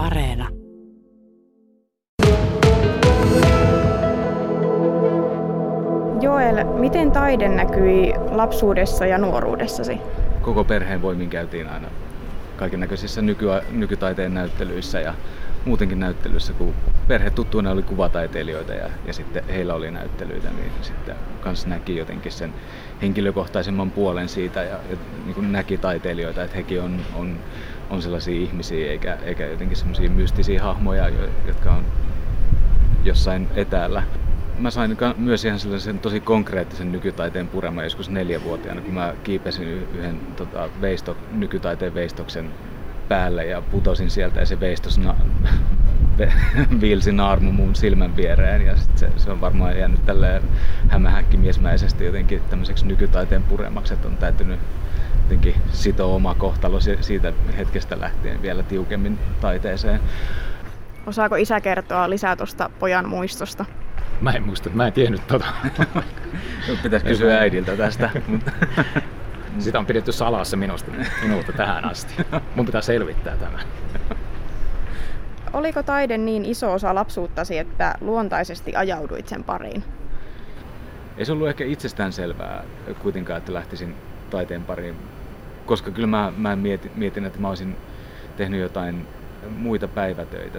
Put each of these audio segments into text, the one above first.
Areena. Joel, miten taide näkyi lapsuudessa ja nuoruudessasi? Koko perheen voimin käytiin aina kaiken näköisissä nyky- nykytaiteen näyttelyissä ja muutenkin näyttelyissä, kun perhe tuttuina oli kuvataiteilijoita ja, ja sitten heillä oli näyttelyitä, niin sitten kans näki jotenkin sen henkilökohtaisemman puolen siitä ja, ja niin kuin näki taiteilijoita, että hekin on, on, on sellaisia ihmisiä eikä, eikä jotenkin semmoisia mystisiä hahmoja, jotka on jossain etäällä. Mä sain myös ihan sellaisen tosi konkreettisen nykytaiteen pureman joskus neljävuotiaana, kun mä kiipesin yhden tota, veisto, nykytaiteen veistoksen päälle ja putosin sieltä ja se veistos na- viilsi naarmu mun silmän viereen ja sit se, se, on varmaan jäänyt tälleen hämähäkkimiesmäisesti jotenkin tämmöiseksi nykytaiteen puremaksi, että on täytynyt jotenkin sitoa oma kohtalo siitä hetkestä lähtien vielä tiukemmin taiteeseen. Osaako isä kertoa lisää tuosta pojan muistosta? Mä en muista, mä en tiennyt tota. Pitäisi kysyä äidiltä tästä. Sitä on pidetty salassa minusta, minulta tähän asti. Mun pitää selvittää tämä. Oliko taide niin iso osa lapsuuttasi, että luontaisesti ajauduit sen pariin? Ei se ollut ehkä itsestään selvää kuitenkaan, että lähtisin taiteen pariin, koska kyllä mä, mä mietin, mietin, että mä olisin tehnyt jotain muita päivätöitä.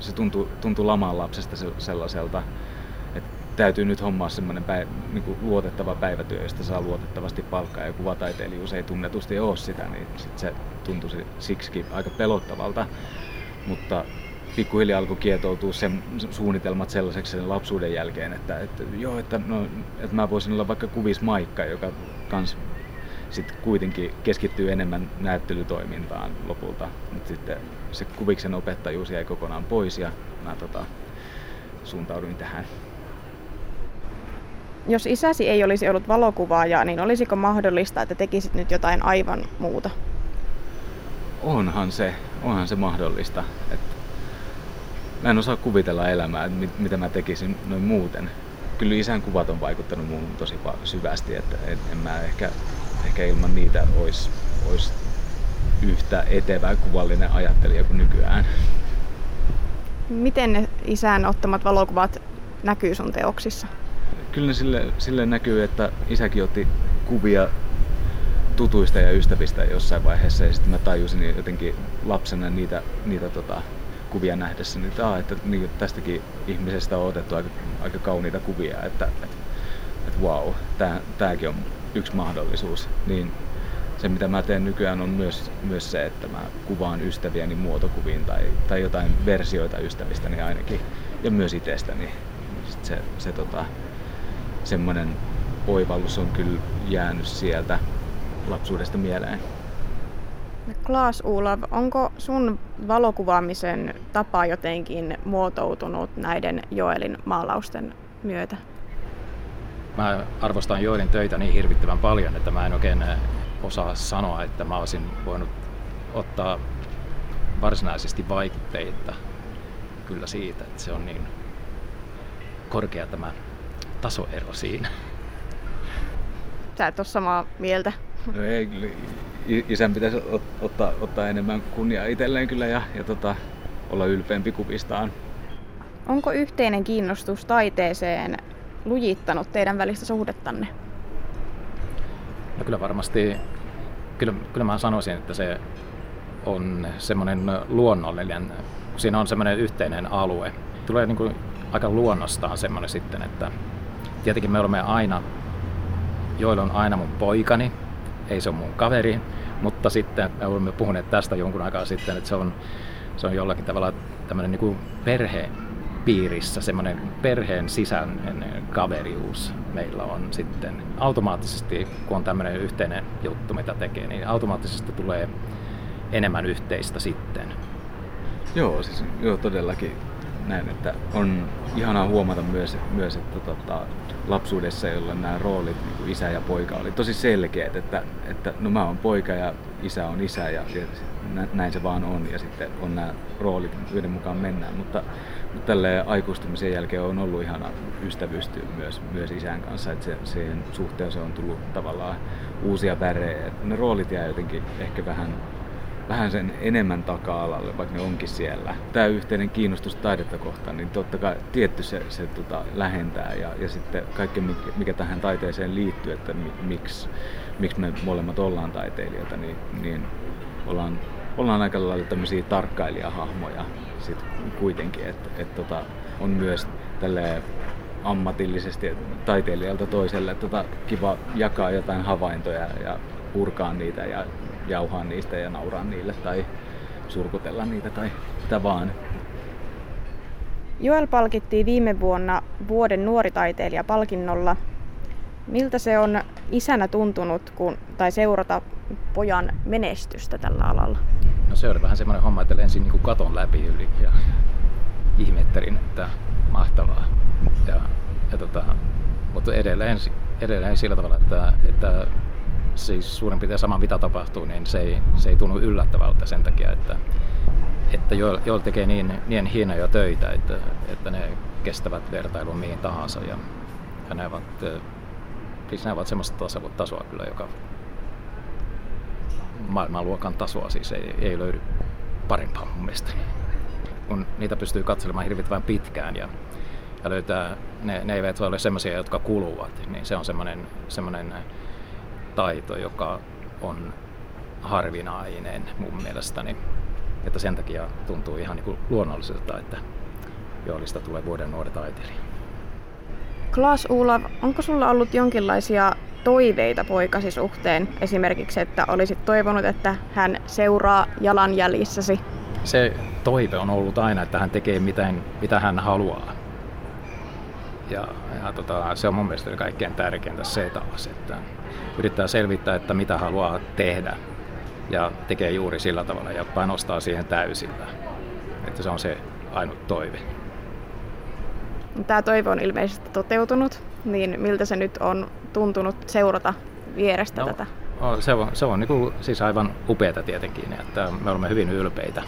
se tuntui, tuntui lamaan lapsesta sellaiselta, täytyy nyt hommaa semmoinen päiv- niin kuin luotettava päivätyö, josta saa luotettavasti palkkaa ja kuvataiteilijuus ei tunnetusti ole sitä, niin sit se tuntui siksikin aika pelottavalta. Mutta pikkuhiljaa alkoi kietoutua sen suunnitelmat sellaiseksi sen lapsuuden jälkeen, että, että, joo, että, no, että mä voisin olla vaikka kuvismaikka, joka kans sitten kuitenkin keskittyy enemmän näyttelytoimintaan lopulta. Mutta sitten se kuviksen opettajuus jäi kokonaan pois ja mä tota, suuntauduin tähän. Jos isäsi ei olisi ollut valokuvaaja, niin olisiko mahdollista, että tekisit nyt jotain aivan muuta? Onhan se, onhan se mahdollista. Et mä en osaa kuvitella elämää, että mitä mä tekisin noin muuten. Kyllä isän kuvat on vaikuttanut muuhun tosi syvästi, että en, en mä ehkä, ehkä ilman niitä olisi ois yhtä etevä kuvallinen ajattelija kuin nykyään. Miten ne isän ottamat valokuvat näkyy sun teoksissa? kyllä ne sille, sille näkyy, että isäkin otti kuvia tutuista ja ystävistä jossain vaiheessa ja sitten mä tajusin jotenkin lapsena niitä, niitä tota, kuvia nähdessä, niin että, että niin, tästäkin ihmisestä on otettu aika, aika kauniita kuvia, että, että, että wow, tämäkin on yksi mahdollisuus. Niin se mitä mä teen nykyään on myös, myös se, että mä kuvaan ystäviäni muotokuviin tai, tai jotain versioita ystävistäni ainakin ja myös itsestäni. Sitten se, se tota, semmoinen oivallus on kyllä jäänyt sieltä lapsuudesta mieleen. Klaas Ulav, onko sun valokuvaamisen tapa jotenkin muotoutunut näiden Joelin maalausten myötä? Mä arvostan Joelin töitä niin hirvittävän paljon, että mä en oikein osaa sanoa, että mä olisin voinut ottaa varsinaisesti vaikutteita kyllä siitä, että se on niin korkea tämä tasoero siinä. Sä et ole samaa mieltä. No ei, isän pitäisi ottaa, ottaa enemmän kunniaa itselleen kyllä ja, ja tota, olla ylpeämpi kuvistaan. Onko yhteinen kiinnostus taiteeseen lujittanut teidän välistä suhdettanne? No kyllä varmasti, kyllä, kyllä mä sanoisin, että se on semmoinen luonnollinen, siinä on semmoinen yhteinen alue. Tulee niin kuin aika luonnostaan semmoinen sitten, että tietenkin me olemme aina, joilla on aina mun poikani, ei se ole mun kaveri, mutta sitten me olemme puhuneet tästä jonkun aikaa sitten, että se on, se on jollakin tavalla tämmöinen niin perhe piirissä, semmoinen perheen sisäinen kaverius meillä on sitten. Automaattisesti, kun on tämmöinen yhteinen juttu, mitä tekee, niin automaattisesti tulee enemmän yhteistä sitten. Joo, siis joo, todellakin näin, että on ihanaa huomata myös, myös että tota, lapsuudessa, jolloin nämä roolit, niin kuin isä ja poika, oli tosi selkeät, että, että no mä oon poika ja isä on isä ja, ja näin se vaan on ja sitten on nämä roolit, joiden mukaan mennään, mutta, tälle aikuistumisen jälkeen on ollut ihana ystävystyä myös, myös isän kanssa, että se, siihen suhteeseen on tullut tavallaan uusia värejä, ne roolit jää jotenkin ehkä vähän vähän sen enemmän taka-alalle, vaikka ne onkin siellä. Tämä yhteinen kiinnostus taidetta kohtaan, niin totta kai tietty se, se tota, lähentää ja, ja sitten kaikki, mikä tähän taiteeseen liittyy, että miksi, miksi me molemmat ollaan taiteilijoita, niin, niin ollaan, ollaan aika lailla tämmöisiä tarkkailijahahmoja sit kuitenkin, että et, tota, on myös tälle ammatillisesti taiteilijalta toiselle tota, kiva jakaa jotain havaintoja ja purkaa niitä ja jauhaa niistä ja nauraa niille tai surkutella niitä tai mitä vaan. Joel palkittiin viime vuonna vuoden nuoritaiteilija palkinnolla. Miltä se on isänä tuntunut kun, tai seurata pojan menestystä tällä alalla? No se oli vähän semmoinen homma, että lensin niin kuin katon läpi yli ja ihmettelin, että mahtavaa. Ja, ja tota, mutta edelleen, edelleen sillä tavalla, että, että siis suurin piirtein sama mitä tapahtuu, niin se ei, se ei tunnu yllättävältä sen takia, että, että Joel, tekee niin, niin hienoja töitä, että, että ne kestävät vertailun mihin tahansa. Ja, ja ne ovat, siis ne ovat semmoista tasoa, kyllä, joka maailmanluokan tasoa siis ei, ei löydy parempaa mun mielestä. Kun niitä pystyy katselemaan hirvittävän pitkään ja, ja löytää, ne, ne eivät voi olla semmoisia, jotka kuluvat, niin se on semmoinen, semmoinen taito, joka on harvinainen mun mielestäni. Että sen takia tuntuu ihan niin kuin luonnolliselta, että Joolista tulee vuoden nuori taiteilija. Klaas Uulav, onko sulla ollut jonkinlaisia toiveita poikasi suhteen? Esimerkiksi, että olisit toivonut, että hän seuraa jalanjäljissäsi? Se toive on ollut aina, että hän tekee miten, mitä hän haluaa. Ja, ja tota, se on mun mielestä kaikkein tärkeintä se taas, että yrittää selvittää, että mitä haluaa tehdä ja tekee juuri sillä tavalla ja panostaa siihen täysillä. Että se on se ainut toive. Tämä toive on ilmeisesti toteutunut, niin miltä se nyt on tuntunut seurata vierestä no, tätä? Se on, se on niin kuin, siis aivan upeata tietenkin, että me olemme hyvin ylpeitä.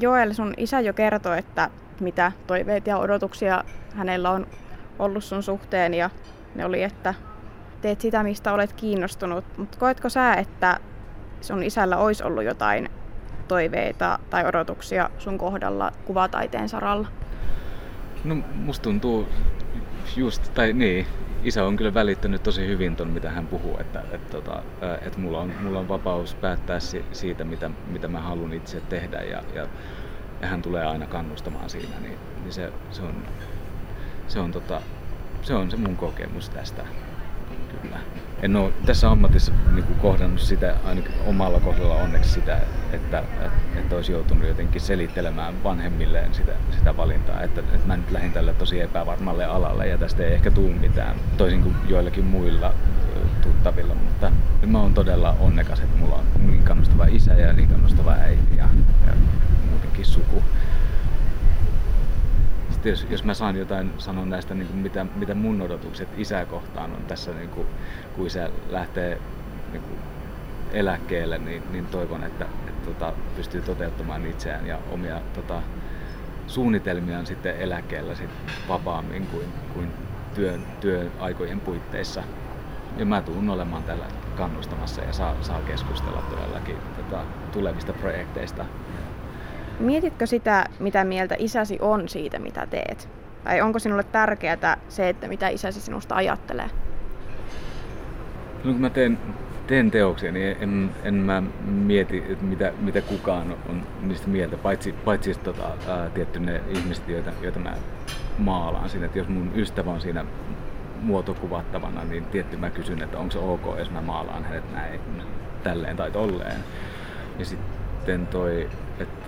Joel, sun isä jo kertoi, että mitä toiveet ja odotuksia hänellä on ollut sun suhteen ja ne oli, että teet sitä, mistä olet kiinnostunut. Mutta koetko sä, että sun isällä olisi ollut jotain toiveita tai odotuksia sun kohdalla kuvataiteen saralla? No musta tuntuu just, tai niin, isä on kyllä välittänyt tosi hyvin ton, mitä hän puhuu, että, että, tota, että, mulla, on, mulla on vapaus päättää siitä, mitä, mitä mä haluan itse tehdä ja, ja, ja hän tulee aina kannustamaan siinä, niin, niin se, se, on, se, on, tota, se on se mun kokemus tästä kyllä. En ole tässä ammatissa niin kuin kohdannut sitä ainakin omalla kohdalla onneksi sitä, että, että olisi joutunut jotenkin selittelemään vanhemmilleen sitä, sitä valintaa. Että, että mä nyt lähdin tälle tosi epävarmalle alalle ja tästä ei ehkä tule mitään, toisin kuin joillakin muilla tuttavilla. Mutta mä oon todella onnekas, että mulla on niin kannustava isä ja niin kannustava äiti ja, ja muutenkin suku sitten jos, jos mä saan jotain sanoa näistä, niin kuin mitä, mitä mun odotukset isää kohtaan on tässä, niin kuin, kun isä lähtee niin kuin eläkkeelle, niin, niin toivon, että, että tota, pystyy toteuttamaan itseään ja omia tota, suunnitelmiaan sitten eläkkeellä sit vapaammin kuin, kuin työn, työaikojen puitteissa. Ja mä tuun olemaan tällä kannustamassa ja saa, saa keskustella todellakin tota, tulevista projekteista Mietitkö sitä, mitä mieltä isäsi on siitä, mitä teet? Tai onko sinulle tärkeää se, että mitä isäsi sinusta ajattelee? No kun mä teen, teen teoksia, niin en, en mä mieti, että mitä, mitä kukaan on niistä mieltä, paitsi, paitsi tota, ää, tietty ne ihmiset, joita, joita mä maalaan siinä. Että jos mun ystävä on siinä muotokuvattavana, niin tietty mä kysyn, että onko se ok, jos mä maalaan hänet näin, tälleen tai tolleen. Ja sitten toi, että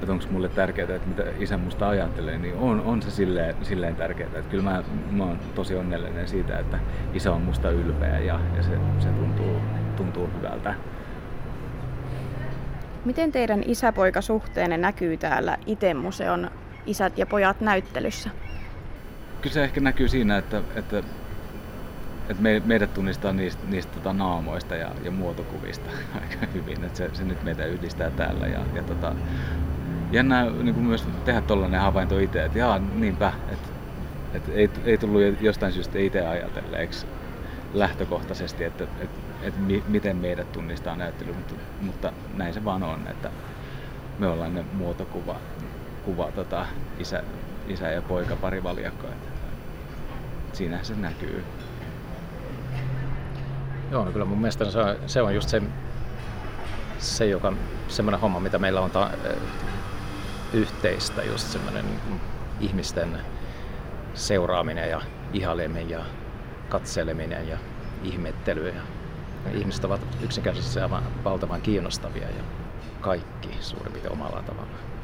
että onko mulle tärkeää, että mitä isä musta ajattelee, niin on, on se silleen, silleen tärkeää. Että kyllä mä, mä oon tosi onnellinen siitä, että isä on musta ylpeä ja, ja se, se tuntuu, tuntuu hyvältä. Miten teidän isäpoikasuhteenne näkyy täällä ITE-museon isät ja pojat näyttelyssä? Kyllä se ehkä näkyy siinä, että, että, että me, meidät tunnistaa niistä, niistä tota naamoista ja, ja muotokuvista aika hyvin. Että se, se nyt meitä yhdistää täällä ja, ja tota, jännää niin kuin myös tehdä tollainen havainto itse, että jaa, niinpä, että, että ei, ei tullut jostain syystä itse ajatelleeksi lähtökohtaisesti, että, että, että mi, miten meidät tunnistaa näyttely, mutta, mutta näin se vaan on, että me ollaan ne muotokuva kuva, tota, isä, isä ja poika. Että siinähän se näkyy. Joo, no kyllä mun mielestä se on, se on just se, se joka, semmoinen homma, mitä meillä on ta, yhteistä, just semmoinen ihmisten seuraaminen ja ihaileminen ja katseleminen ja ihmettely. Ja ihmiset ovat yksinkertaisesti valtavan kiinnostavia ja kaikki suurin piirtein omalla tavallaan.